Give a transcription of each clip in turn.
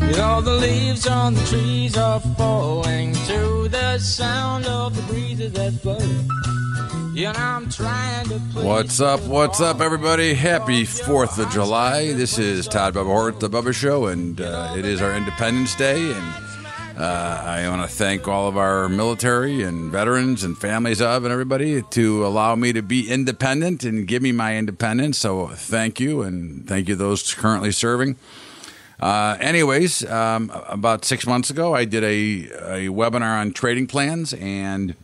Know the leaves on the trees are falling to the sound of the breezes that blow. What's up? What's up, everybody? Happy 4th of July. This is Todd Bubba Hort, the Bubba Show, and uh, it is our Independence Day. And uh, I want to thank all of our military and veterans and families of and everybody to allow me to be independent and give me my independence. So thank you, and thank you those currently serving. Uh, anyways, um, about six months ago, I did a, a webinar on trading plans and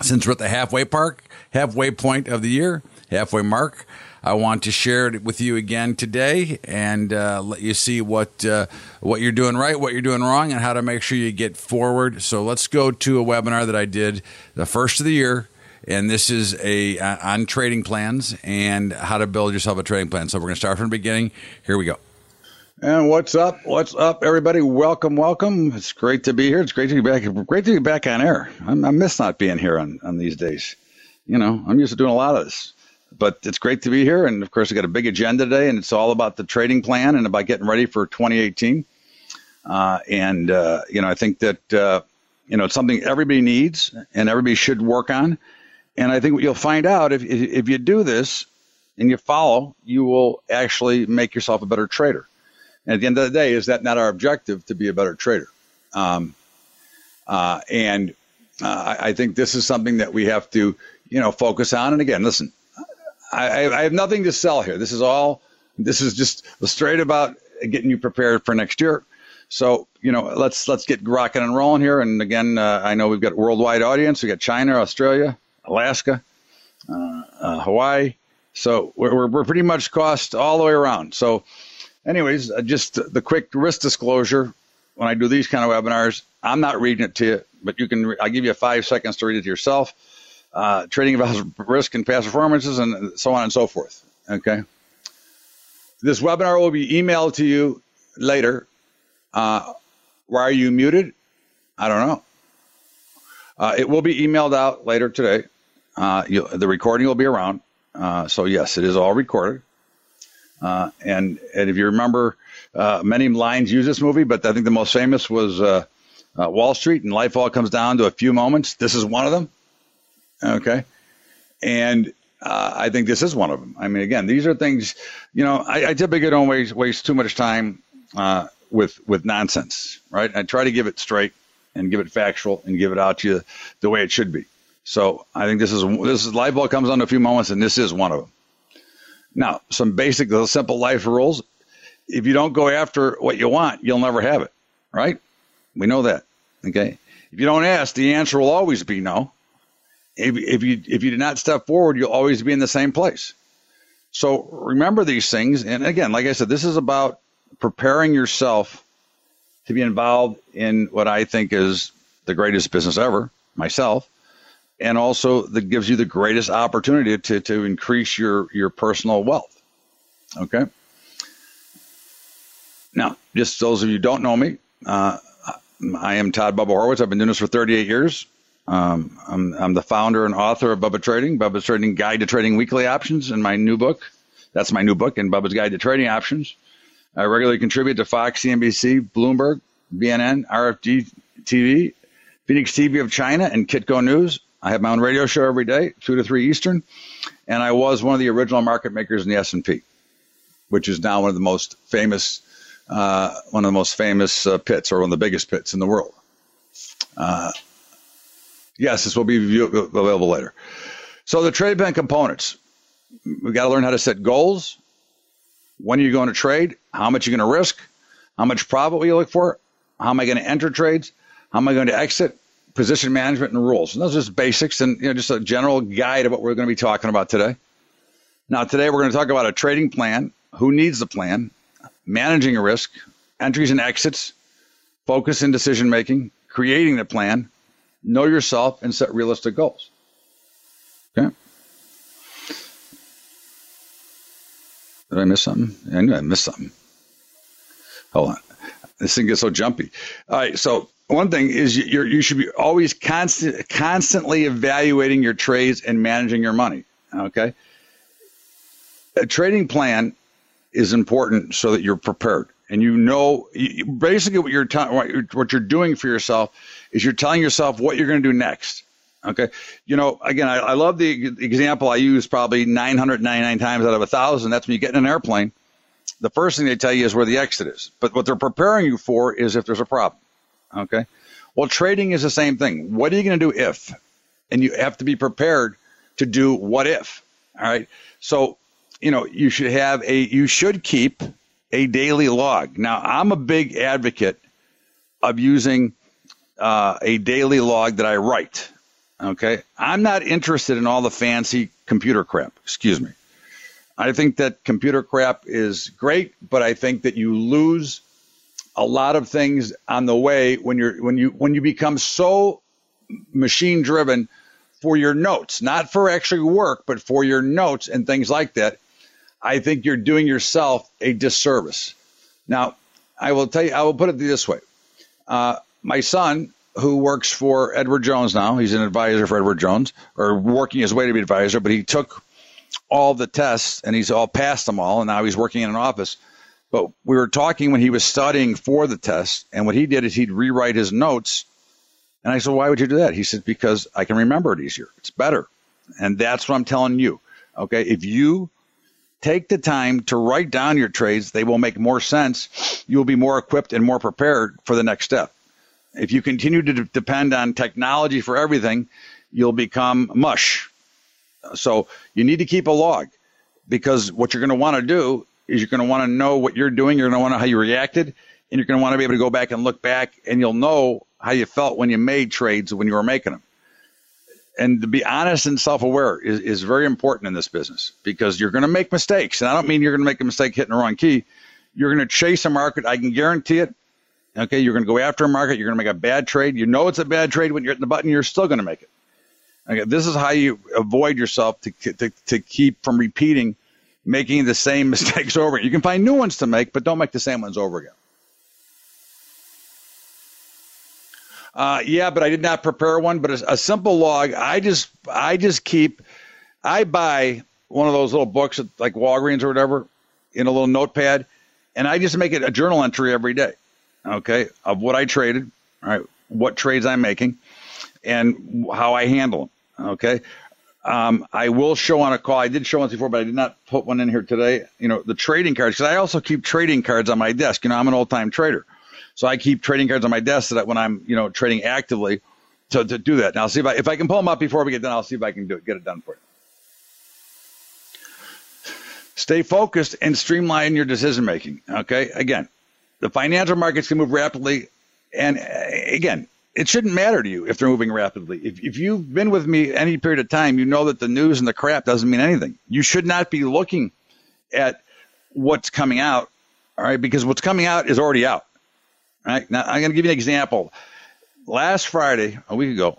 since we're at the halfway park, halfway point of the year, halfway mark, I want to share it with you again today and uh, let you see what uh, what you're doing right, what you're doing wrong, and how to make sure you get forward. So let's go to a webinar that I did the first of the year, and this is a on trading plans and how to build yourself a trading plan. So we're going to start from the beginning. Here we go. And what's up? What's up, everybody? Welcome, welcome. It's great to be here. It's great to be back. Great to be back on air. I'm, I miss not being here on, on these days. You know, I'm used to doing a lot of this, but it's great to be here. And of course, I got a big agenda today, and it's all about the trading plan and about getting ready for 2018. Uh, and uh, you know, I think that uh, you know it's something everybody needs and everybody should work on. And I think what you'll find out if if you do this and you follow, you will actually make yourself a better trader. And at the end of the day, is that not our objective to be a better trader? Um, uh, and uh, I think this is something that we have to, you know, focus on. And again, listen, I, I have nothing to sell here. This is all. This is just straight about getting you prepared for next year. So you know, let's let's get rocking and rolling here. And again, uh, I know we've got worldwide audience. We got China, Australia, Alaska, uh, uh, Hawaii. So we're, we're, pretty much cost all the way around. So anyways, uh, just the quick risk disclosure. When I do these kind of webinars, I'm not reading it to you, but you can. I'll give you five seconds to read it to yourself. Uh, trading involves risk and past performances, and so on and so forth. Okay. This webinar will be emailed to you later. Uh, why are you muted? I don't know. Uh, it will be emailed out later today. Uh, the recording will be around. Uh, so yes, it is all recorded. Uh, and and if you remember, uh, many lines use this movie, but I think the most famous was uh, uh, Wall Street, and life all comes down to a few moments. This is one of them. Okay, and uh, I think this is one of them. I mean, again, these are things. You know, I, I typically don't waste waste too much time uh, with with nonsense. Right? I try to give it straight and give it factual and give it out to you the way it should be. So I think this is this is life all comes down to a few moments, and this is one of them. Now, some basic, little simple life rules. If you don't go after what you want, you'll never have it, right? We know that. Okay. If you don't ask, the answer will always be no. If, if you if you do not step forward, you'll always be in the same place. So remember these things. And again, like I said, this is about preparing yourself to be involved in what I think is the greatest business ever, myself and also that gives you the greatest opportunity to, to increase your, your personal wealth. Okay. Now, just those of you don't know me, uh, I am Todd Bubba Horwitz. I've been doing this for 38 years. Um, I'm, I'm, the founder and author of Bubba Trading, Bubba's Trading Guide to Trading Weekly Options, and my new book. That's my new book, and Bubba's Guide to Trading Options. I regularly contribute to Fox, CNBC, Bloomberg, BNN, RFD TV, Phoenix TV of China, and Kitco News. I have my own radio show every day, two to three Eastern, and I was one of the original market makers in the S and P, which is now one of the most famous, uh, one of the most famous uh, pits, or one of the biggest pits in the world. Uh, yes, this will be available later. So the trade plan components, we've got to learn how to set goals. When are you going to trade? How much are you going to risk? How much profit will you look for? How am I going to enter trades? How am I going to exit? Position management and rules. And those are just basics and you know, just a general guide of what we're going to be talking about today. Now, today we're going to talk about a trading plan, who needs the plan, managing a risk, entries and exits, focus in decision making, creating the plan, know yourself, and set realistic goals. Okay. Did I miss something? I knew I missed something. Hold on. This thing gets so jumpy. All right. So one thing is you you should be always constant, constantly evaluating your trades and managing your money. Okay. A trading plan is important so that you're prepared and you know basically what you're t- what you're doing for yourself is you're telling yourself what you're going to do next. Okay, you know, again, I, I love the example I use probably 999 times out of a thousand. That's when you get in an airplane. The first thing they tell you is where the exit is, but what they're preparing you for is if there's a problem. Okay, well, trading is the same thing. What are you going to do if? And you have to be prepared to do what if. All right, so you know you should have a you should keep a daily log. Now, I'm a big advocate of using uh, a daily log that I write. Okay. I'm not interested in all the fancy computer crap. Excuse me. I think that computer crap is great, but I think that you lose a lot of things on the way when you're when you when you become so machine driven for your notes, not for actually work, but for your notes and things like that. I think you're doing yourself a disservice. Now, I will tell you, I will put it this way. Uh, my son, who works for Edward Jones now, he's an advisor for Edward Jones, or working his way to be advisor, but he took all the tests and he's all passed them all, and now he's working in an office. But we were talking when he was studying for the test, and what he did is he'd rewrite his notes. And I said, Why would you do that? He said, Because I can remember it easier. It's better. And that's what I'm telling you. Okay. If you Take the time to write down your trades. They will make more sense. You will be more equipped and more prepared for the next step. If you continue to depend on technology for everything, you'll become mush. So you need to keep a log because what you're going to want to do is you're going to want to know what you're doing. You're going to want to know how you reacted and you're going to want to be able to go back and look back and you'll know how you felt when you made trades when you were making them and to be honest and self-aware is, is very important in this business because you're going to make mistakes and i don't mean you're going to make a mistake hitting the wrong key. You're going to chase a market i can guarantee it. Okay you're going to go after a market you're going to make a bad trade you know it's a bad trade when you're hitting the button you're still going to make it. Okay this is how you avoid yourself to, to, to keep from repeating making the same mistakes over again you can find new ones to make but don't make the same ones over again Uh, yeah, but I did not prepare one. But a, a, simple log. I just I just keep. I buy one of those little books at like Walgreens or whatever in a little notepad, and I just make it a journal entry every day. Okay, of what I traded, all right, what trades I'm making, and how I handle them. Okay. Um, I will show on a call. I did show once before, but I did not put one in here today. You know, the trading cards, because I also keep trading cards on my desk. You know, I'm an old time trader. So I keep trading cards on my desk so that when I'm, you know, trading actively to, to do that. Now I'll see if I if I can pull them up before we get done, I'll see if I can do it, get it done for you. Stay focused and streamline your decision making. Okay. Again, the financial markets can move rapidly. And uh, again, it shouldn't matter to you if they're moving rapidly. If, if you've been with me any period of time, you know that the news and the crap doesn't mean anything. You should not be looking at what's coming out, all right, because what's coming out is already out. Right now, I'm going to give you an example. Last Friday, a week ago,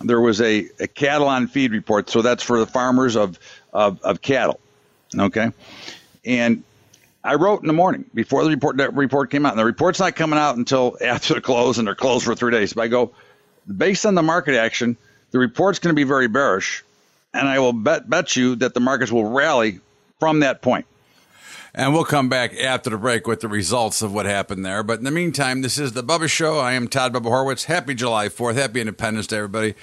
there was a, a cattle on feed report. So that's for the farmers of, of, of cattle. Okay. And I wrote in the morning before the report that report came out. And the report's not coming out until after the close, and they're closed for three days. But I go, based on the market action, the report's going to be very bearish, and I will bet bet you that the markets will rally from that point. And we'll come back after the break with the results of what happened there. But in the meantime, this is the Bubba Show. I am Todd Bubba Horwitz. Happy July 4th. Happy Independence Day, everybody.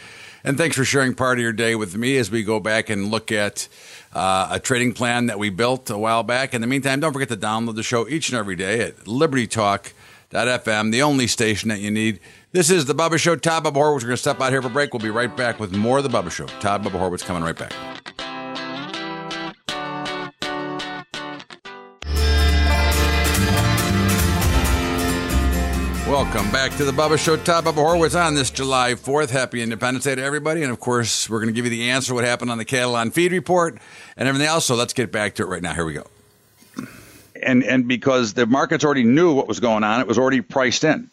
And thanks for sharing part of your day with me as we go back and look at uh, a trading plan that we built a while back. In the meantime, don't forget to download the show each and every day at libertytalk.fm, the only station that you need. This is the Bubba Show. Todd Bubba Horwitz. We're going to step out here for a break. We'll be right back with more of the Bubba Show. Todd Bubba Horwitz coming right back. Welcome back to the Bubba Show. Todd Bubba Horwitz on this July 4th. Happy Independence Day to everybody. And of course, we're going to give you the answer what happened on the cattle on feed report and everything else. So let's get back to it right now. Here we go. and and because the markets already knew what was going on, it was already priced in.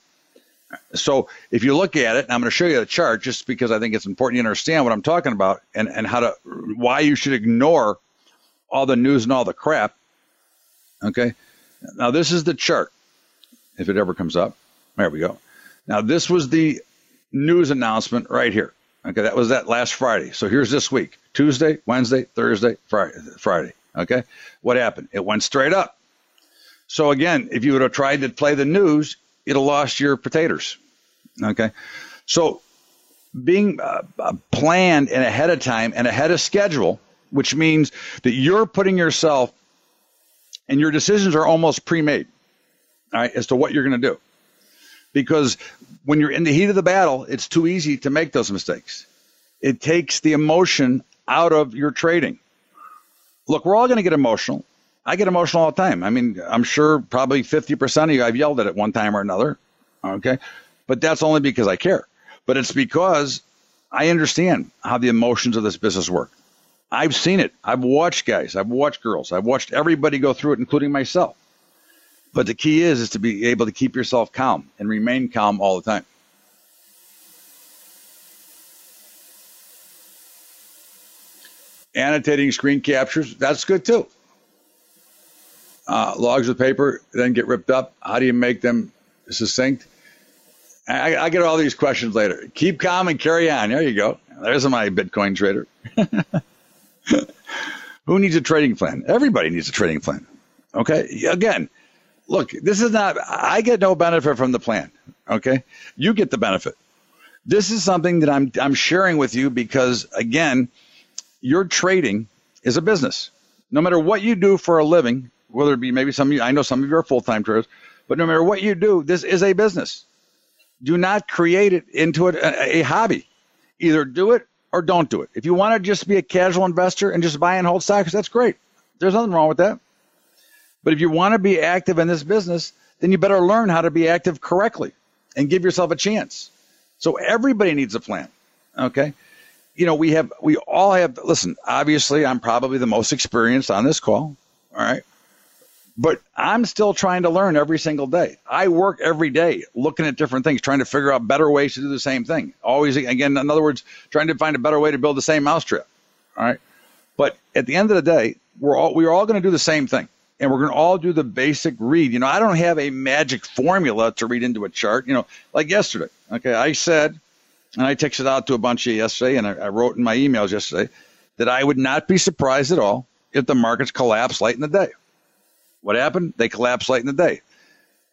So if you look at it, I'm going to show you the chart just because I think it's important you understand what I'm talking about and, and how to why you should ignore all the news and all the crap. Okay. Now this is the chart. If it ever comes up. There we go. Now this was the news announcement right here. Okay, that was that last Friday. So here's this week. Tuesday, Wednesday, Thursday, Friday. Okay? What happened? It went straight up. So again, if you would have tried to play the news, you'd have lost your potatoes. Okay? So being uh, uh, planned and ahead of time and ahead of schedule, which means that you're putting yourself and your decisions are almost pre-made, all right, as to what you're going to do. Because when you're in the heat of the battle, it's too easy to make those mistakes. It takes the emotion out of your trading. Look, we're all going to get emotional. I get emotional all the time. I mean, I'm sure probably 50% of you I've yelled at at one time or another. Okay. But that's only because I care. But it's because I understand how the emotions of this business work. I've seen it. I've watched guys. I've watched girls. I've watched everybody go through it, including myself. But the key is is to be able to keep yourself calm and remain calm all the time. Annotating screen captures, that's good too. Uh, logs of paper then get ripped up. How do you make them succinct? I, I, get all these questions later. Keep calm and carry on. There you go. There's my Bitcoin trader. Who needs a trading plan? Everybody needs a trading plan. Okay. Again, look, this is not, I get no benefit from the plan. Okay. You get the benefit. This is something that I'm, I'm sharing with you because, again, your trading is a business. No matter what you do for a living, whether it be maybe some of you, I know some of you are full time traders, but no matter what you do, this is a business. Do not create it into a, a hobby. Either do it or don't do it. If you want to just be a casual investor and just buy and hold stocks, that's great. There's nothing wrong with that. But if you want to be active in this business, then you better learn how to be active correctly and give yourself a chance. So everybody needs a plan. Okay. You know, we have, we all have, listen, obviously I'm probably the most experienced on this call. All right. But I'm still trying to learn every single day. I work every day looking at different things, trying to figure out better ways to do the same thing. Always, again, in other words, trying to find a better way to build the same mousetrap. All right. But at the end of the day, we're all, we're all going to do the same thing and we're going to all do the basic read. You know, I don't have a magic formula to read into a chart. You know, like yesterday. Okay, I said, and I texted out to a bunch of you yesterday, and I, I wrote in my emails yesterday that I would not be surprised at all if the markets collapse late in the day. What happened? They collapsed late in the day.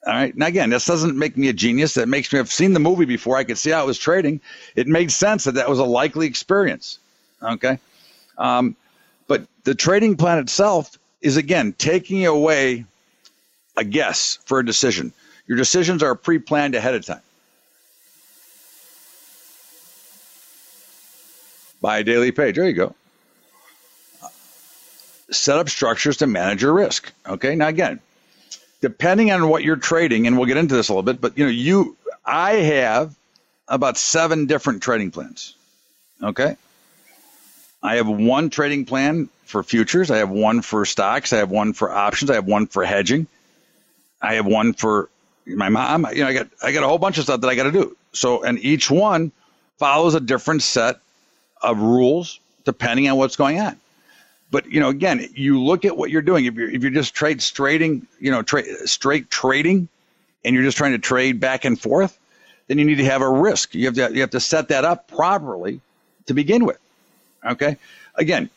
All right. Now again, this doesn't make me a genius. That makes me have seen the movie before. I could see how it was trading. It made sense that that was a likely experience. Okay. Um, but the trading plan itself is again taking away a guess for a decision. Your decisions are pre planned ahead of time. Buy a daily page. There you go. Set up structures to manage your risk. Okay. Now, again, depending on what you're trading, and we'll get into this a little bit, but you know, you, I have about seven different trading plans. Okay. I have one trading plan for futures. I have one for stocks. I have one for options. I have one for hedging. I have one for my mom. You know, I got I got a whole bunch of stuff that I got to do. So, and each one follows a different set of rules depending on what's going on. But you know, again, you look at what you're doing. If you're if you're just trade trading, you know, tra- straight trading, and you're just trying to trade back and forth, then you need to have a risk. You have to you have to set that up properly to begin with. Okay. Again,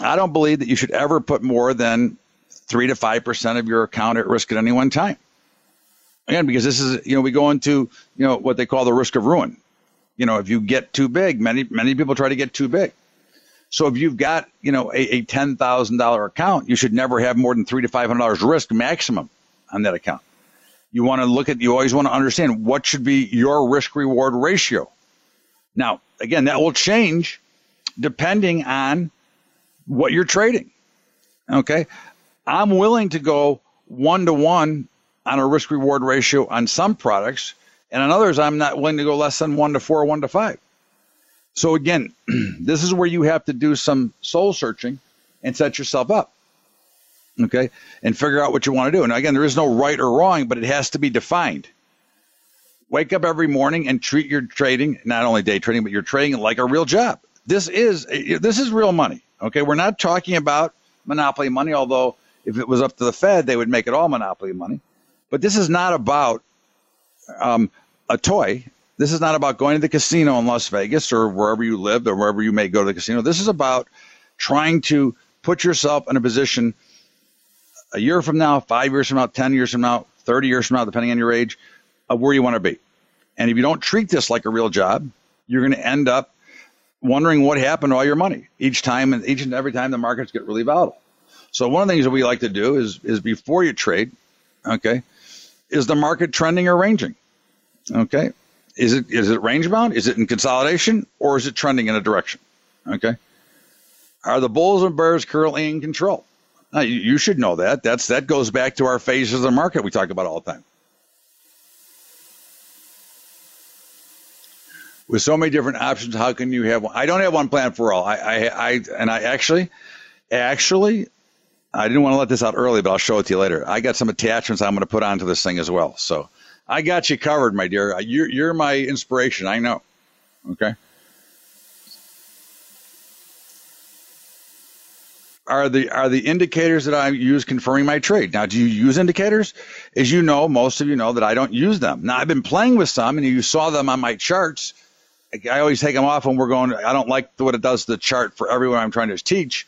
I don't believe that you should ever put more than three to five percent of your account at risk at any one time. Again, because this is you know we go into you know what they call the risk of ruin. You know, if you get too big, many many people try to get too big. So if you've got you know a, a ten thousand dollar account, you should never have more than three to five hundred dollars risk maximum on that account. You want to look at you always want to understand what should be your risk reward ratio. Now, again, that will change depending on what you're trading. Okay. I'm willing to go one to one on a risk reward ratio on some products, and on others, I'm not willing to go less than one to four, one to five. So again, this is where you have to do some soul searching and set yourself up. Okay, and figure out what you want to do. And again, there is no right or wrong, but it has to be defined. Wake up every morning and treat your trading, not only day trading, but your trading like a real job. This is this is real money. Okay, we're not talking about monopoly money, although if it was up to the Fed, they would make it all monopoly money. But this is not about um, a toy. This is not about going to the casino in Las Vegas or wherever you live or wherever you may go to the casino. This is about trying to put yourself in a position a year from now, five years from now, 10 years from now, 30 years from now, depending on your age, of where you want to be. And if you don't treat this like a real job, you're going to end up wondering what happened to all your money each time and each and every time the markets get really volatile. So one of the things that we like to do is is before you trade, okay, is the market trending or ranging? Okay. Is it is it range bound? Is it in consolidation or is it trending in a direction? Okay. Are the bulls and bears currently in control? Now, you, you should know that. That's that goes back to our phases of the market we talk about all the time. With so many different options, how can you have one? I don't have one plan for all. I, I, I and I actually, actually, I didn't want to let this out early, but I'll show it to you later. I got some attachments I'm going to put onto this thing as well. So I got you covered, my dear. You're, you're my inspiration. I know. Okay. Are the are the indicators that I use confirming my trade? Now, do you use indicators? As you know, most of you know that I don't use them. Now, I've been playing with some, and you saw them on my charts. I always take them off when we're going. I don't like what it does to the chart for everyone I'm trying to teach,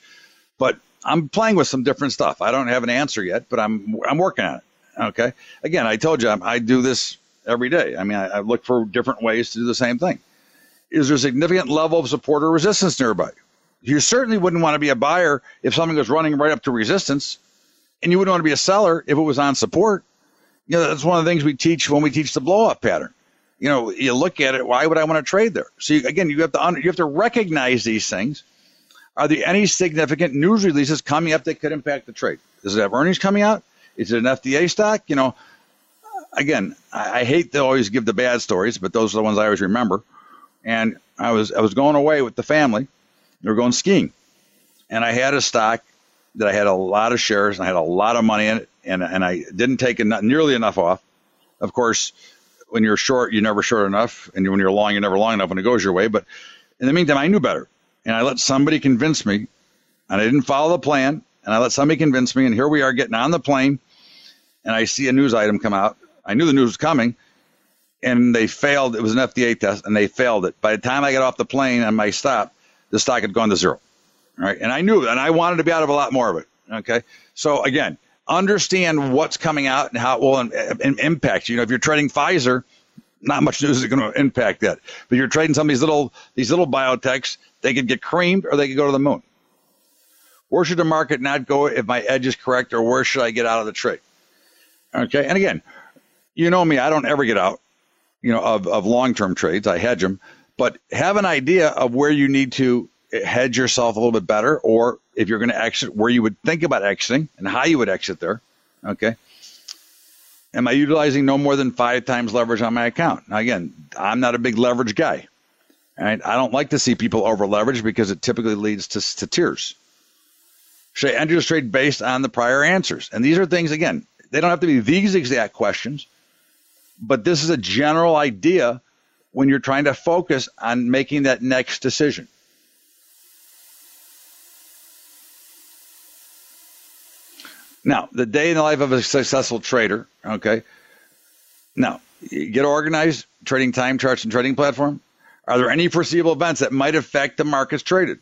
but I'm playing with some different stuff. I don't have an answer yet, but I'm I'm working on it. Okay. Again, I told you I, I do this every day. I mean, I, I, look for different ways to do the same thing. Is there a significant level of support or resistance nearby? You certainly wouldn't want to be a buyer if something was running right up to resistance, and you wouldn't want to be a seller if it was on support. You know, that's one of the things we teach when we teach the blow up pattern. You know, you look at it. Why would I want to trade there? So you, again, you have to you have to recognize these things. Are there any significant news releases coming up that could impact the trade? Does it have earnings coming out? Is it an FDA stock? You know, again, I, I hate to always give the bad stories, but those are the ones I always remember. And I was I was going away with the family we were going skiing. And I had a stock that I had a lot of shares and I had a lot of money in it, and, and I didn't take enough, nearly enough off. Of course, when you're short, you're never short enough, and when you're long, you're never long enough when it goes your way. But in the meantime, I knew better, and I let somebody convince me, and I didn't follow the plan, and I let somebody convince me, and here we are getting on the plane, and I see a news item come out. I knew the news was coming, and they failed. It was an FDA test, and they failed it. By the time I got off the plane on my stop, the stock had gone to zero. Right. And I knew, and I wanted to be out of a lot more of it. Okay. So again, understand what's coming out and how it will impact you. know, if you're trading Pfizer, not much news is going to impact that. But you're trading some of these little these little biotechs, they could get creamed or they could go to the moon. Where should the market not go if my edge is correct, or where should I get out of the trade? Okay. And again, you know me, I don't ever get out, you know, of, of long term trades. I hedge them but have an idea of where you need to hedge yourself a little bit better, or if you're going to exit, where you would think about exiting and how you would exit there. Okay. Am I utilizing no more than five times leverage on my account? Now, again, I'm not a big leverage guy. Right? I don't like to see people over leverage because it typically leads to, to tears. Should I enter this trade based on the prior answers? And these are things, again, they don't have to be these exact questions, but this is a general idea when you're trying to focus on making that next decision. Now, the day in the life of a successful trader, okay? Now, get organized, trading time charts and trading platform. Are there any foreseeable events that might affect the markets traded?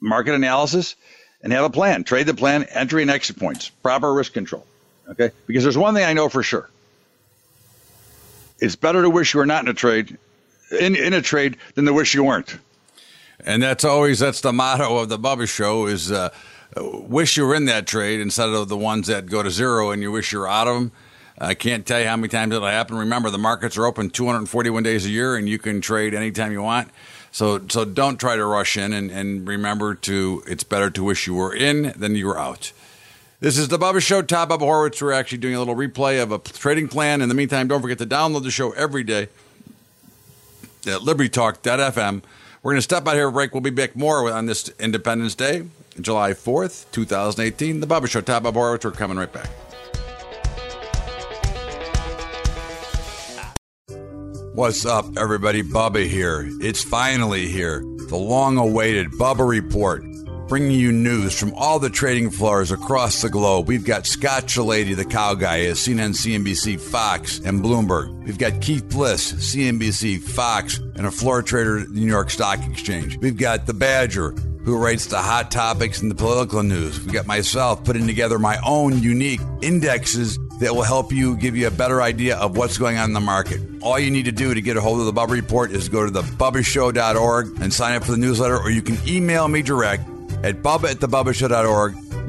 Market analysis and have a plan. Trade the plan, entry and exit points, proper risk control. Okay? Because there's one thing I know for sure it's better to wish you were not in a trade in, in a trade than to wish you weren't. And that's always that's the motto of the Bubba Show is uh, wish you were in that trade instead of the ones that go to zero and you wish you were out of them. I can't tell you how many times it'll happen. Remember, the markets are open 241 days a year, and you can trade anytime you want. So, so don't try to rush in, and, and remember to it's better to wish you were in than you were out. This is the Bubba Show. Todd Bubba Horwitz. We're actually doing a little replay of a trading plan. In the meantime, don't forget to download the show every day at libertytalk.fm. We're going to step out here break. We'll be back more on this Independence Day. July 4th, 2018. The Bubba Show, Todd Bubba Horwitz. We're coming right back. What's up, everybody? Bubba here. It's finally here. The long awaited Bubba Report, bringing you news from all the trading floors across the globe. We've got Scott Shellady, the cow guy, at CNN, CNBC, Fox, and Bloomberg. We've got Keith Bliss, CNBC, Fox, and a floor trader at the New York Stock Exchange. We've got The Badger, who writes the hot topics and the political news. We got myself putting together my own unique indexes that will help you give you a better idea of what's going on in the market. All you need to do to get a hold of the Bubba Report is go to thebubbashow.org and sign up for the newsletter, or you can email me direct at bubba at thebubbashow.org.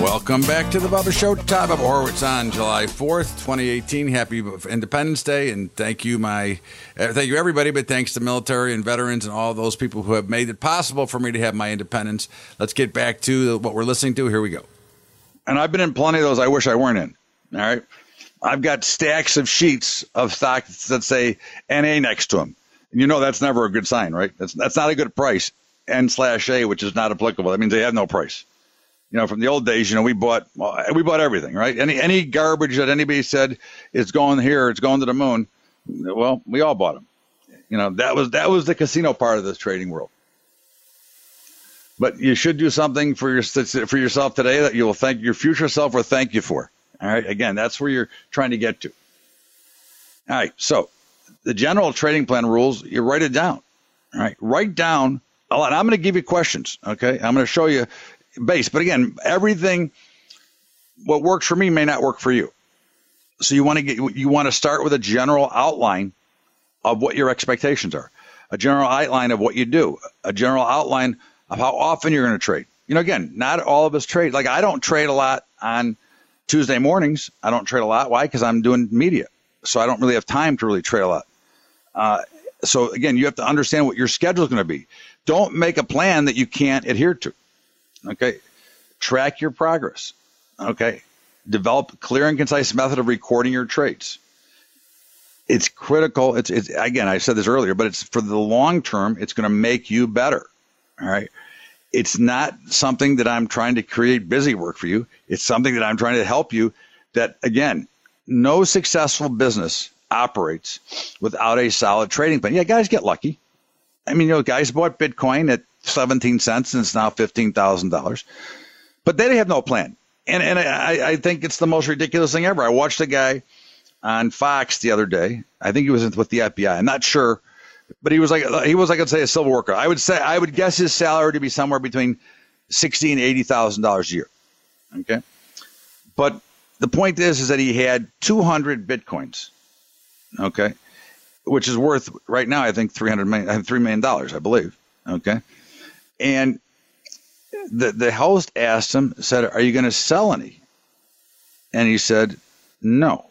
Welcome back to the Bubba Show. Todd Bubba Horwitz on July 4th, 2018. Happy Independence Day. And thank you, my, uh, thank you everybody, but thanks to military and veterans and all those people who have made it possible for me to have my independence. Let's get back to what we're listening to. Here we go. And I've been in plenty of those I wish I weren't in. All right. I've got stacks of sheets of stocks that say NA next to them. And you know that's never a good sign, right? That's that's not a good price. N slash A, which is not applicable. That means they have no price. You know, from the old days, you know, we bought well, we bought everything, right? Any any garbage that anybody said is going here, it's going to the moon. Well, we all bought them. You know, that was that was the casino part of this trading world. But you should do something for your for yourself today that you will thank your future self or thank you for. All right. Again, that's where you're trying to get to. All right. So the general trading plan rules, you write it down. All right. Write down a lot. I'm going to give you questions. Okay. I'm going to show you base. But again, everything, what works for me may not work for you. So you want to get, you want to start with a general outline of what your expectations are, a general outline of what you do, a general outline of how often you're going to trade. You know, again, not all of us trade. Like I don't trade a lot on Tuesday mornings. I don't trade a lot. Why? Because I'm doing media. So I don't really have time to really trade a lot. Uh, so again, you have to understand what your schedule is going to be. Don't make a plan that you can't adhere to. Okay. Track your progress. Okay. Develop a clear and concise method of recording your trades. It's critical. It's, it's again, I said this earlier, but it's for the long term, it's going to make you better. All right. It's not something that I'm trying to create busy work for you. It's something that I'm trying to help you that again, no successful business operates without a solid trading plan. Yeah, guys get lucky. I mean, you know, guys bought Bitcoin at 17 cents and it's now $15,000, but they have no plan. And, and I, I think it's the most ridiculous thing ever. I watched a guy on Fox the other day. I think he was with the FBI. I'm not sure, but he was like, he was like, I'd say a civil worker. I would say, I would guess his salary to be somewhere between 60 and $80,000 a year. Okay. But the point is, is that he had 200 bitcoins, okay, which is worth right now, I think 300 million, uh, three million dollars, I believe, okay. And the the host asked him, said, "Are you going to sell any?" And he said, "No,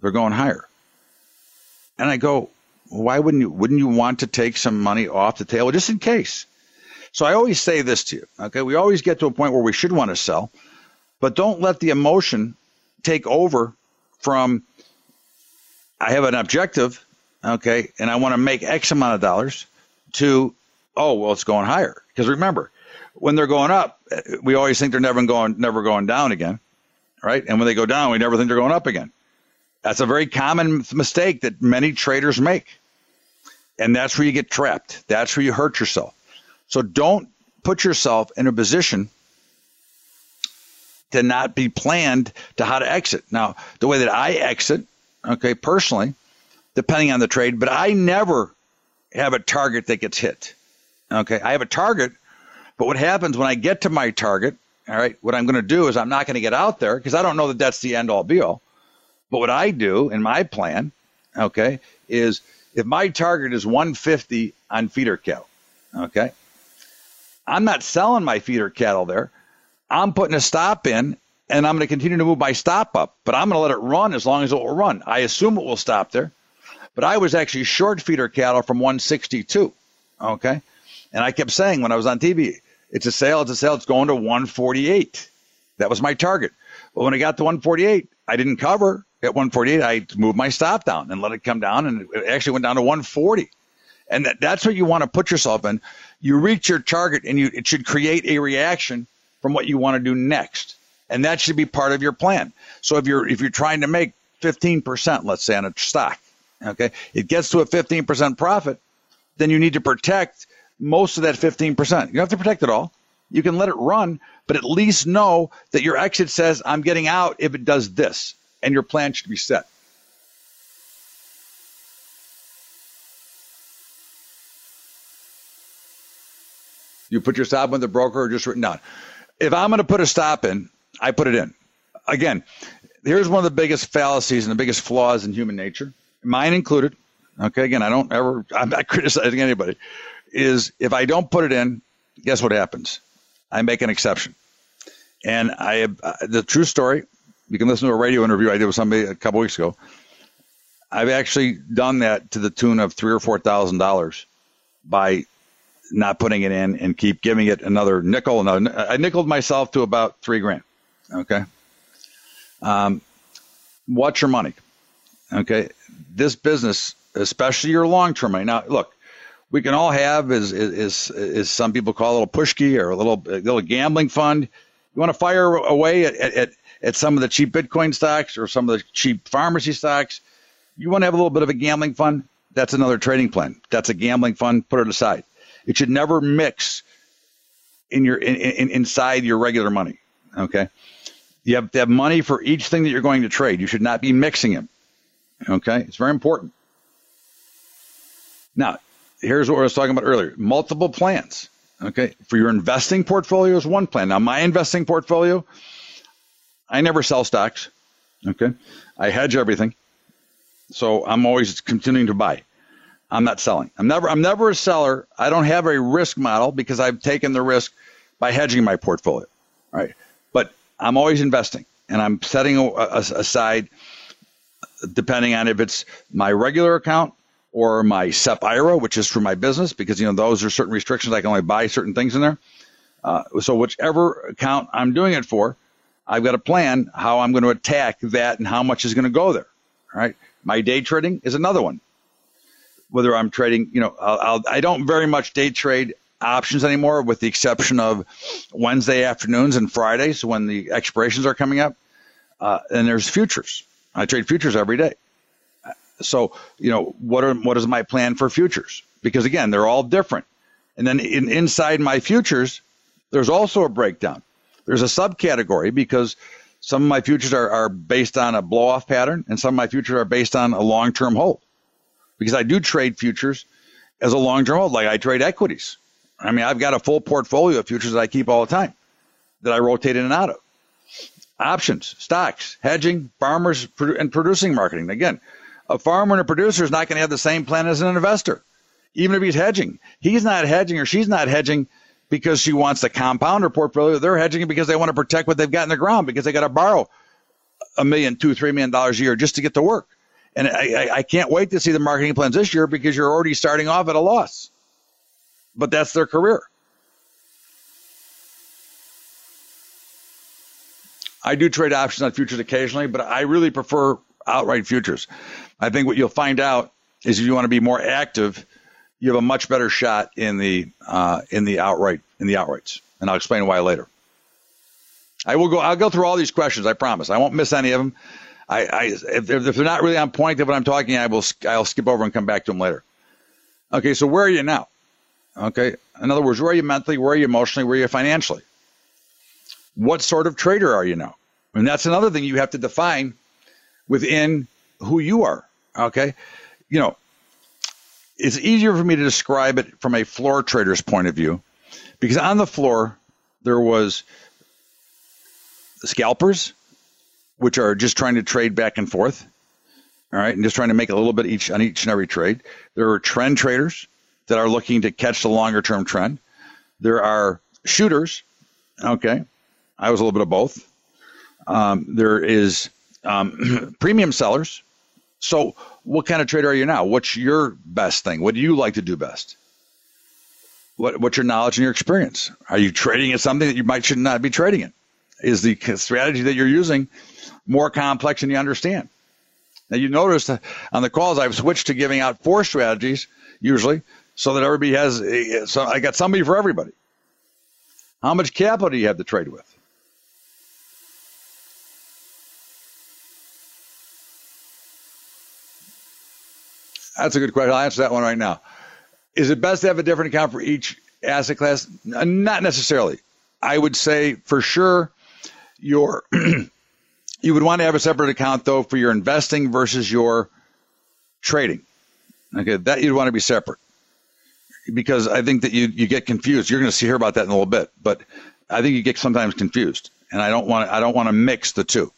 they're going higher." And I go, "Why wouldn't you? Wouldn't you want to take some money off the table just in case?" So I always say this to you, okay? We always get to a point where we should want to sell, but don't let the emotion take over from I have an objective, okay, and I want to make X amount of dollars to oh well it's going higher. Because remember, when they're going up, eh, we always think they're never going never going down again. Right? And when they go down, we never think they're going up again. That's a very common mistake that many traders make. And that's where you get trapped. That's where you hurt yourself. So don't put yourself in a position to not be planned to how to exit. Now, the way that I exit, okay, personally, depending on the trade, but I never have a target that gets hit. Okay, I have a target, but what happens when I get to my target? All right, what I'm going to do is I'm not going to get out there because I don't know that that's the end all be all. But what I do in my plan, okay, is if my target is 150 on feeder cattle, okay, I'm not selling my feeder cattle there. I'm putting a stop in and I'm going to continue to move my stop up, but I'm going to let it run as long as it will run. I assume it will stop there, but I was actually short feeder cattle from 162. Okay. And I kept saying when I was on TV, it's a sale, it's a sale, it's going to 148. That was my target. But when I got to 148, I didn't cover at 148. I moved my stop down and let it come down, and it actually went down to 140. And that, that's what you want to put yourself in. You reach your target, and you it should create a reaction from what you want to do next, and that should be part of your plan. So if you're if you're trying to make 15%, let's say on a stock, okay, it gets to a 15% profit, then you need to protect most of that 15%. You don't have to protect it all. You can let it run, but at least know that your exit says, I'm getting out if it does this, and your plan should be set. You put your stop in the broker or just written down. If I'm going to put a stop in, I put it in. Again, here's one of the biggest fallacies and the biggest flaws in human nature, mine included. Okay, again, I don't ever, I'm not criticizing anybody. Is if I don't put it in, guess what happens? I make an exception. And I uh, the true story. You can listen to a radio interview I did with somebody a couple weeks ago. I've actually done that to the tune of three or four thousand dollars by not putting it in and keep giving it another nickel. Another, I nickeled myself to about three grand. Okay. Um, watch your money. Okay. This business, especially your long term money. Now, look, we can all have is is is some people call it a pushki or a little a little gambling fund. You want to fire away at, at at some of the cheap Bitcoin stocks or some of the cheap pharmacy stocks. You want to have a little bit of a gambling fund. That's another trading plan. That's a gambling fund. Put it aside. It should never mix in your in, in, inside your regular money. Okay, you have to have money for each thing that you're going to trade. You should not be mixing them. Okay, it's very important. Now, here's what I was talking about earlier: multiple plans. Okay, for your investing portfolio is one plan. Now, my investing portfolio, I never sell stocks. Okay, I hedge everything, so I'm always continuing to buy. I'm not selling. I'm never I'm never a seller. I don't have a risk model because I've taken the risk by hedging my portfolio. Right. But I'm always investing and I'm setting aside depending on if it's my regular account or my SEP IRA, which is for my business, because you know those are certain restrictions. I can only buy certain things in there. Uh, so whichever account I'm doing it for, I've got a plan how I'm going to attack that and how much is going to go there. All right. My day trading is another one whether I'm trading, you know, I'll, I'll, I do not very much day trade options anymore, with the exception of Wednesday afternoons and Fridays when the expirations are coming up. Uh, and there's futures. I trade futures every day. So, you know, what are what is my plan for futures? Because again, they're all different. And then in, inside my futures, there's also a breakdown. There's a subcategory because some of my futures are, are based on a blow off pattern, and some of my futures are based on a long term hold because I do trade futures as a long term hold. Like I trade equities. I mean, I've got a full portfolio of futures that I keep all the time that I rotate in and out of. Options, stocks, hedging, farmers, and producing marketing. Again, a farmer and a producer is not going to have the same plan as an investor, even if he's hedging. He's not hedging or she's not hedging because she wants to compound her portfolio. They're hedging because they want to protect what they've got in the ground because they got to borrow a million, two, three million dollars a year just to get to work. And I, I can't wait to see the marketing plans this year because you're already starting off at a loss. But that's their career. I do trade options on futures occasionally, but I really prefer outright futures. I think what you'll find out is if you want to be more active, you have a much better shot in the uh, in the outright in the outrights, and I'll explain why later. I will go. I'll go through all these questions. I promise. I won't miss any of them. I, I if, they're, if they're not really on point of what I'm talking, I will I'll skip over and come back to them later. Okay, so where are you now? Okay, in other words, where are you mentally? Where are you emotionally? Where are you financially? What sort of trader are you now? And that's another thing you have to define within who you are. Okay, you know, it's easier for me to describe it from a floor trader's point of view because on the floor there was scalpers which are just trying to trade back and forth. All right, and just trying to make a little bit each on each and every trade. There are trend traders that are looking to catch the longer term trend. There are shooters. Okay, I was a little bit of both. Um, there is um, premium sellers. So, what kind of trader are you now? What's your best thing? What do you like to do best? What, what's your knowledge and your experience? Are you trading at something that you might should not be trading in? Is the strategy that you're using more complex than you understand? Now, you notice on the calls I've switched to giving out four strategies usually, so that everybody has. So I got somebody for everybody. How much capital do you have to trade with? That's a good question. I'll answer that one right now. Is it best to have a different account for each asset class? Uh, not necessarily. I would say for sure your you would want to have a separate account though for your investing versus your trading. Okay, that you'd want to be separate because I think that you you get confused. You're going to see hear about that in a little bit, but I think you get sometimes confused, and I don't want I don't want to mix the two.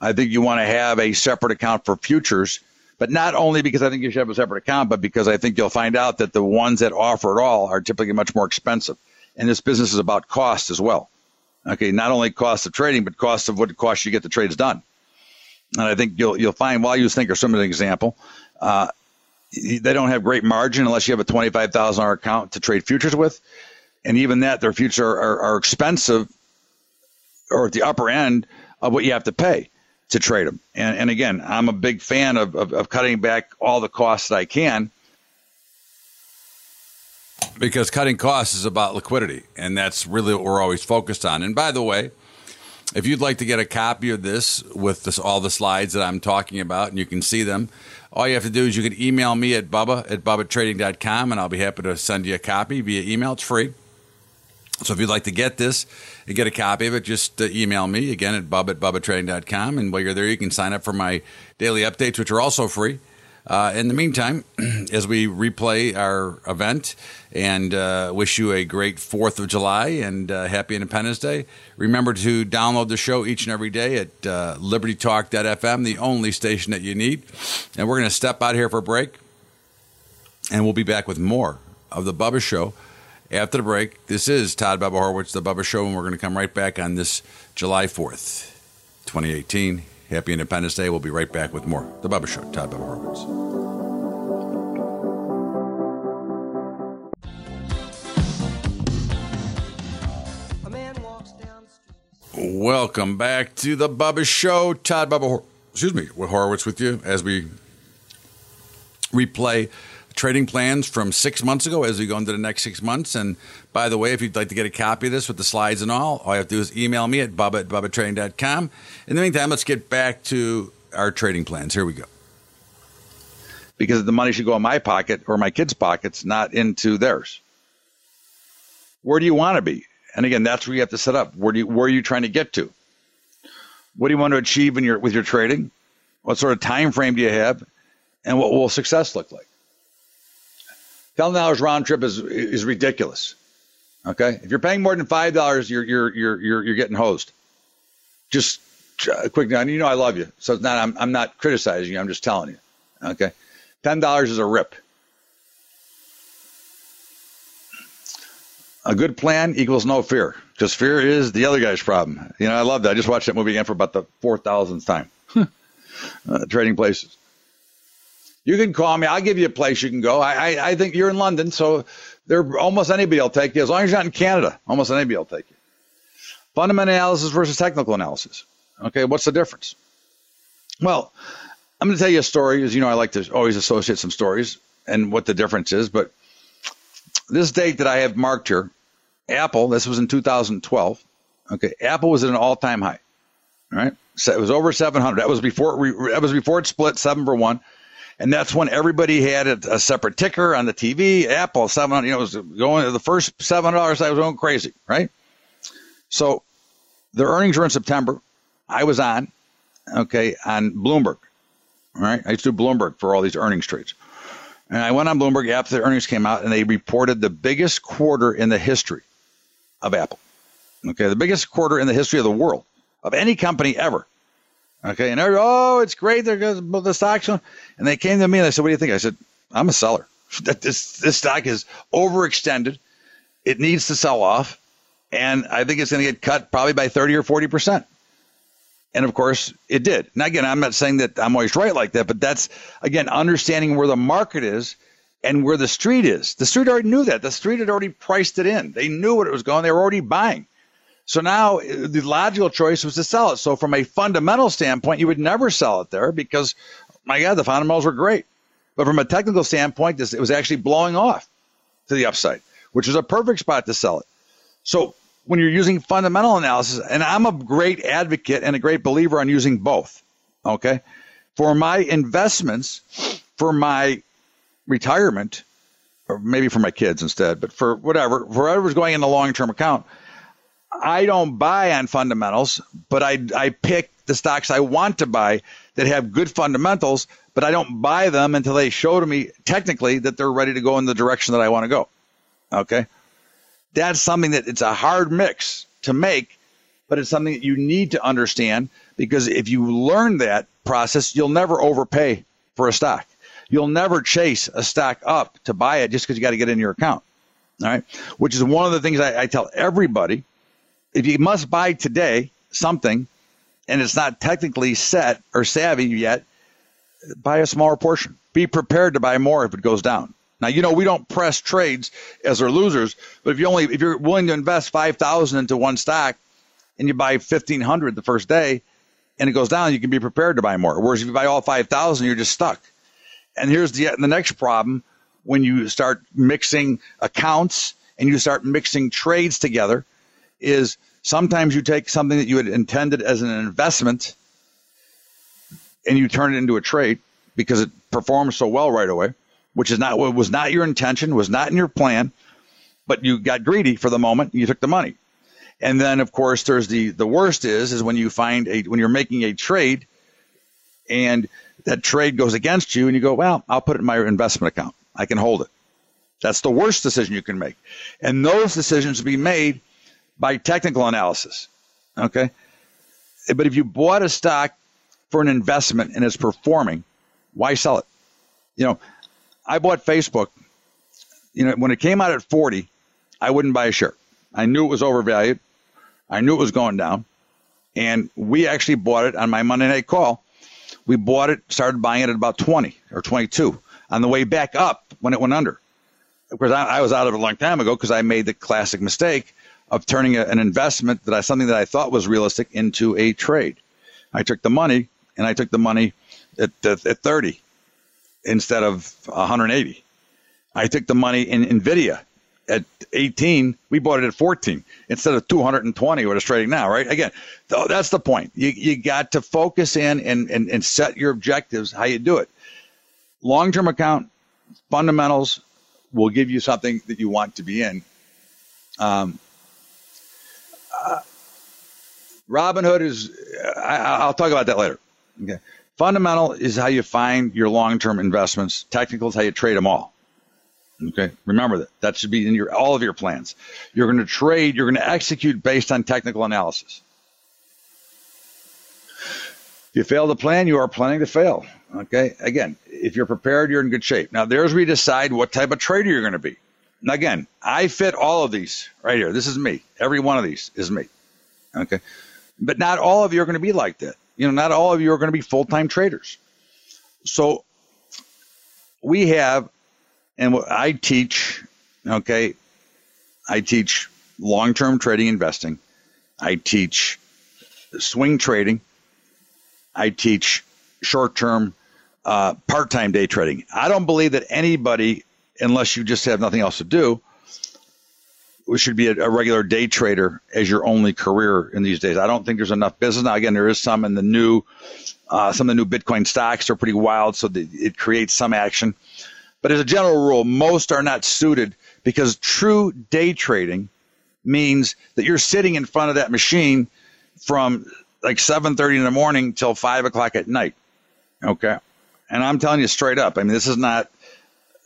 I think you want to have a separate account for futures but not only because I think you should have a separate account, but because I think you'll find out that the ones that offer it all are typically much more expensive. And this business is about cost as well. Okay, not only cost of trading, but cost of what it costs you to get the trades done. And I think you'll you'll find while you think or some an example, uh, they don't have great margin unless you have a twenty five thousand dollar account to trade futures with, and even that their futures are, are, are expensive, or at the upper end of what you have to pay to trade them. And, and again, I'm a big fan of, of, of cutting back all the costs that I can. Because cutting costs is about liquidity, and that's really what we're always focused on. And by the way, if you'd like to get a copy of this with this, all the slides that I'm talking about, and you can see them, all you have to do is you can email me at bubba at bubbatrading.com, and I'll be happy to send you a copy via email. It's free. So if you'd like to get this and get a copy of it, just uh, email me again at bub at bubbatrading.com. And while you're there, you can sign up for my daily updates, which are also free. Uh, in the meantime, as we replay our event and uh, wish you a great 4th of July and uh, happy Independence Day, remember to download the show each and every day at uh, libertytalk.fm, the only station that you need. And we're going to step out here for a break, and we'll be back with more of the Bubba Show after the break. This is Todd Bubba Horwitz, the Bubba Show, and we're going to come right back on this July 4th, 2018. Happy Independence Day. We'll be right back with more. The Bubba Show, Todd Bubba Horwitz. Welcome back to the Bubba Show. Todd Bubba, excuse me, Horwitz with you as we replay trading plans from six months ago as we go into the next six months. And by the way, if you'd like to get a copy of this with the slides and all, all you have to do is email me at bubba at bubbatrading.com. In the meantime, let's get back to our trading plans. Here we go. Because the money should go in my pocket or my kids' pockets, not into theirs. Where do you want to be? And again, that's where you have to set up. Where do you, where are you trying to get to? What do you want to achieve in your with your trading? What sort of time frame do you have? And what will success look like? Ten dollars round trip is is ridiculous. Okay, if you're paying more than five dollars, you're you're you're you're you're getting hosed. Just a quick, and you know I love you, so it's not I'm I'm not criticizing you. I'm just telling you. Okay, ten dollars is a rip. A good plan equals no fear, because fear is the other guy's problem. You know, I love that. I just watched that movie again for about the four thousandth time. uh, trading places. You can call me. I'll give you a place you can go. I, I, I think you're in London, so there almost anybody will take you. As long as you're not in Canada, almost anybody will take you. Fundamental analysis versus technical analysis. Okay, what's the difference? Well, I'm going to tell you a story. As you know, I like to always associate some stories and what the difference is. But this date that I have marked here, Apple, this was in 2012. Okay, Apple was at an all-time high. All right, so it was over 700. That was before it, that was before it split seven for one. And that's when everybody had a, a separate ticker on the TV. Apple, 700, you know, was going, the first $700 I was going crazy, right? So the earnings were in September. I was on, okay, on Bloomberg. All right. I used to do Bloomberg for all these earnings trades. And I went on Bloomberg after the earnings came out and they reported the biggest quarter in the history of Apple. Okay. The biggest quarter in the history of the world of any company ever. Okay, and they're oh, it's great. They're the stocks, and they came to me and they said, "What do you think?" I said, "I'm a seller. That this this stock is overextended. It needs to sell off, and I think it's going to get cut probably by 30 or 40 percent." And of course, it did. Now, again, I'm not saying that I'm always right like that, but that's, again, understanding where the market is and where the street is. The street already knew that. The street had already priced it in. They knew what it was going. They were already buying. So now uh, the logical choice was to sell it. So from a fundamental standpoint, you would never sell it there because, my God, the fundamentals were great. But from a technical standpoint, this, it was actually blowing off to the upside, which was a perfect spot to sell it. So when you're using fundamental analysis, and I'm a great advocate and a great believer on using both. Okay. For my investments, for my retirement, or maybe for my kids instead, but for whatever, for whatever's going in the long term account, I don't buy on fundamentals, but I, I pick the stocks I want to buy that have good fundamentals, but I don't buy them until they show to me technically that they're ready to go in the direction that I want to go. Okay. That's something that it's a hard mix to make, but it's something that you need to understand because if you learn that process, you'll never overpay for a stock. You'll never chase a stock up to buy it just because you got to get in your account. All right. Which is one of the things I, I tell everybody. If you must buy today something and it's not technically set or savvy yet, buy a smaller portion. Be prepared to buy more if it goes down. Now, you know, we don't press trades as our losers, but if you only if you're willing to invest 5000 into one stock and you buy 1500 the first day and it goes down, you can be prepared to buy more. Whereas if you buy all 5000, you're just stuck. And here's the the next problem when you start mixing accounts and you start mixing trades together is sometimes you take something that you had intended as an investment and you turn it into a trade because it performs so well right away, which is not what was not your intention, was not in your plan, but you got greedy for the moment and you took the money. And then of course there's the the worst is is when you find a when you're making a trade and that trade goes against you and you go, well, I'll put it in my investment account. I can hold it. That's the worst decision you can make. And those decisions be made by technical analysis. Okay. But if you bought a stock for an investment and it's performing, why sell it? You know, I bought Facebook. You know, when it came out at 40, I wouldn't buy a share. I knew it was overvalued. I knew it was going down. And we actually bought it on my Monday night call. We bought it, started buying it at about 20 or 22 on the way back up when it went under. Of course, I, I was out of it a long time ago because I made the classic mistake of turning a, an investment that I something that I thought was realistic into a trade. I took the money and I took the money at, at, at 30 instead of 180. I took the money in Nvidia at 18. We bought it at 14 instead of 220 what it's trading now, right? Again, that's the point. You, you got to focus in and, and, and set your objectives, how you do it. Long term account fundamentals will give you something that you want to be in. Um, uh, Robinhood is, I, will talk about that later. Okay. Fundamental is how you find your long term investments. Technical is how you trade them all. Okay. Remember that. That should be in your all of your plans. You're going to trade, you're going to execute based on technical analysis. If you fail to plan, you are planning to fail. Okay. Again, if you're prepared, you're in good shape. Now, there's where you decide what type of trader you're going to be. Now, again, I fit all of these right here. This is me. Every one of these is me. Okay. But not all of you are going to be like that. You know, not all of you are going to be full time traders. So we have, and I teach, okay, I teach long term trading investing. I teach swing trading. I teach short term, uh, part time day trading. I don't believe that anybody, unless you just have nothing else to do, we should be a, a, regular day trader as your only career in these days. I don't think there's enough business. Now, again, there is some in the new, uh, some of the new Bitcoin stocks are pretty wild, so the, it creates some action. But as a general rule, most are not suited because true day trading means that you're sitting in front of that machine from like 7.30 in the morning till 5 o'clock at night. Okay. And I'm telling you straight up, I mean, this is not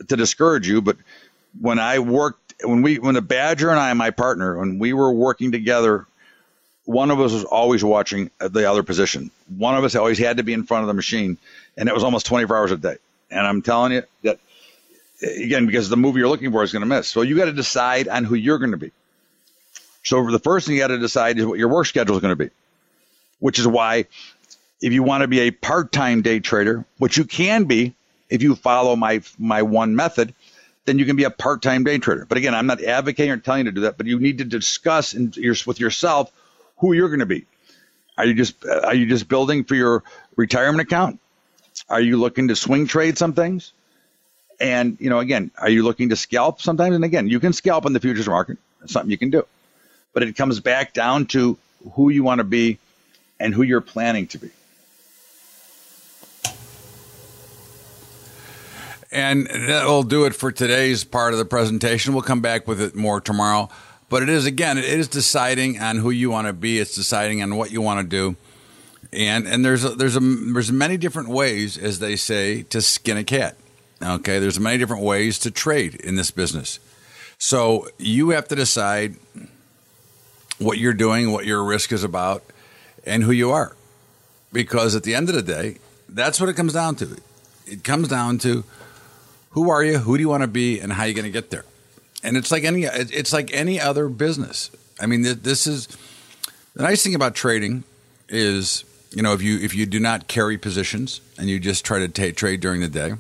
to discourage you, but when I worked when we when the Badger and I, my partner, when we were working together, one of us was always watching the other position. One of us always had to be in front of the machine, and it was almost 24 hours a day. And I'm telling you that again because the movie you're looking for is going to miss. So you got to decide on who you're going to be. So the first thing you got to decide is what your work schedule is going to be. which is why if you want to be a part-time day trader, which you can be if you follow my my one method, then you can be a part-time day trader. But again, I'm not advocating or telling you to do that, but you need to discuss in your, with yourself who you're going to be. Are you just are you just building for your retirement account? Are you looking to swing trade some things? And you know, again, are you looking to scalp sometimes? And again, you can scalp in the futures market. That's something you can do. But it comes back down to who you want to be and who you're planning to be. And that will do it for today's part of the presentation. We'll come back with it more tomorrow. But it is, again, it is deciding on who you want to be. It's deciding on what you want to do. And, and there's, a, there's, a, there's many different ways, as they say, to skin a cat. Okay. There's many different ways to trade in this business. So you have to decide what you're doing, what your risk is about, and who you are. Because at the end of the day, that's what it comes down to. It comes down to who are you? Who do you want to be? And how are you going to get there? And it's like any it's like any other business. I mean, this is the nice thing about trading is you know if you if you do not carry positions and you just try to t- trade during the day,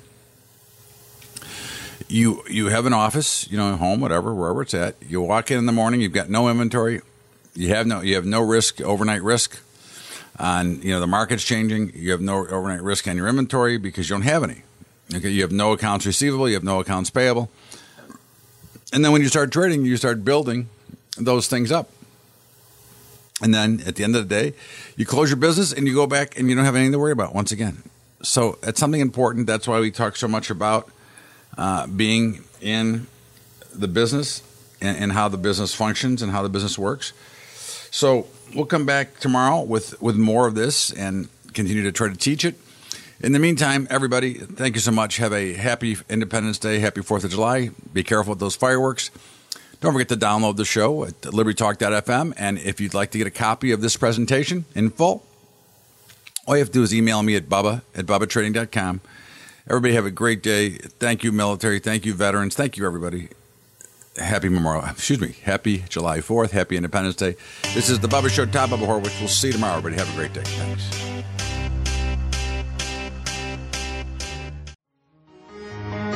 you you have an office, you know, home, whatever, wherever it's at. You walk in in the morning, you've got no inventory, you have no you have no risk, overnight risk on you know the market's changing. You have no overnight risk on your inventory because you don't have any. Okay, you have no accounts receivable, you have no accounts payable. And then when you start trading, you start building those things up. And then at the end of the day, you close your business and you go back and you don't have anything to worry about once again. So it's something important. That's why we talk so much about uh, being in the business and, and how the business functions and how the business works. So we'll come back tomorrow with, with more of this and continue to try to teach it. In the meantime, everybody, thank you so much. Have a happy Independence Day, happy 4th of July. Be careful with those fireworks. Don't forget to download the show at libertytalk.fm. And if you'd like to get a copy of this presentation in full, all you have to do is email me at bubba at bubbatrading.com. Everybody have a great day. Thank you, military. Thank you, veterans. Thank you, everybody. Happy Memorial, excuse me, happy July 4th, happy Independence Day. This is the Bubba Show, Todd Bubba Horwitz. We'll see you tomorrow. Everybody have a great day. Thanks.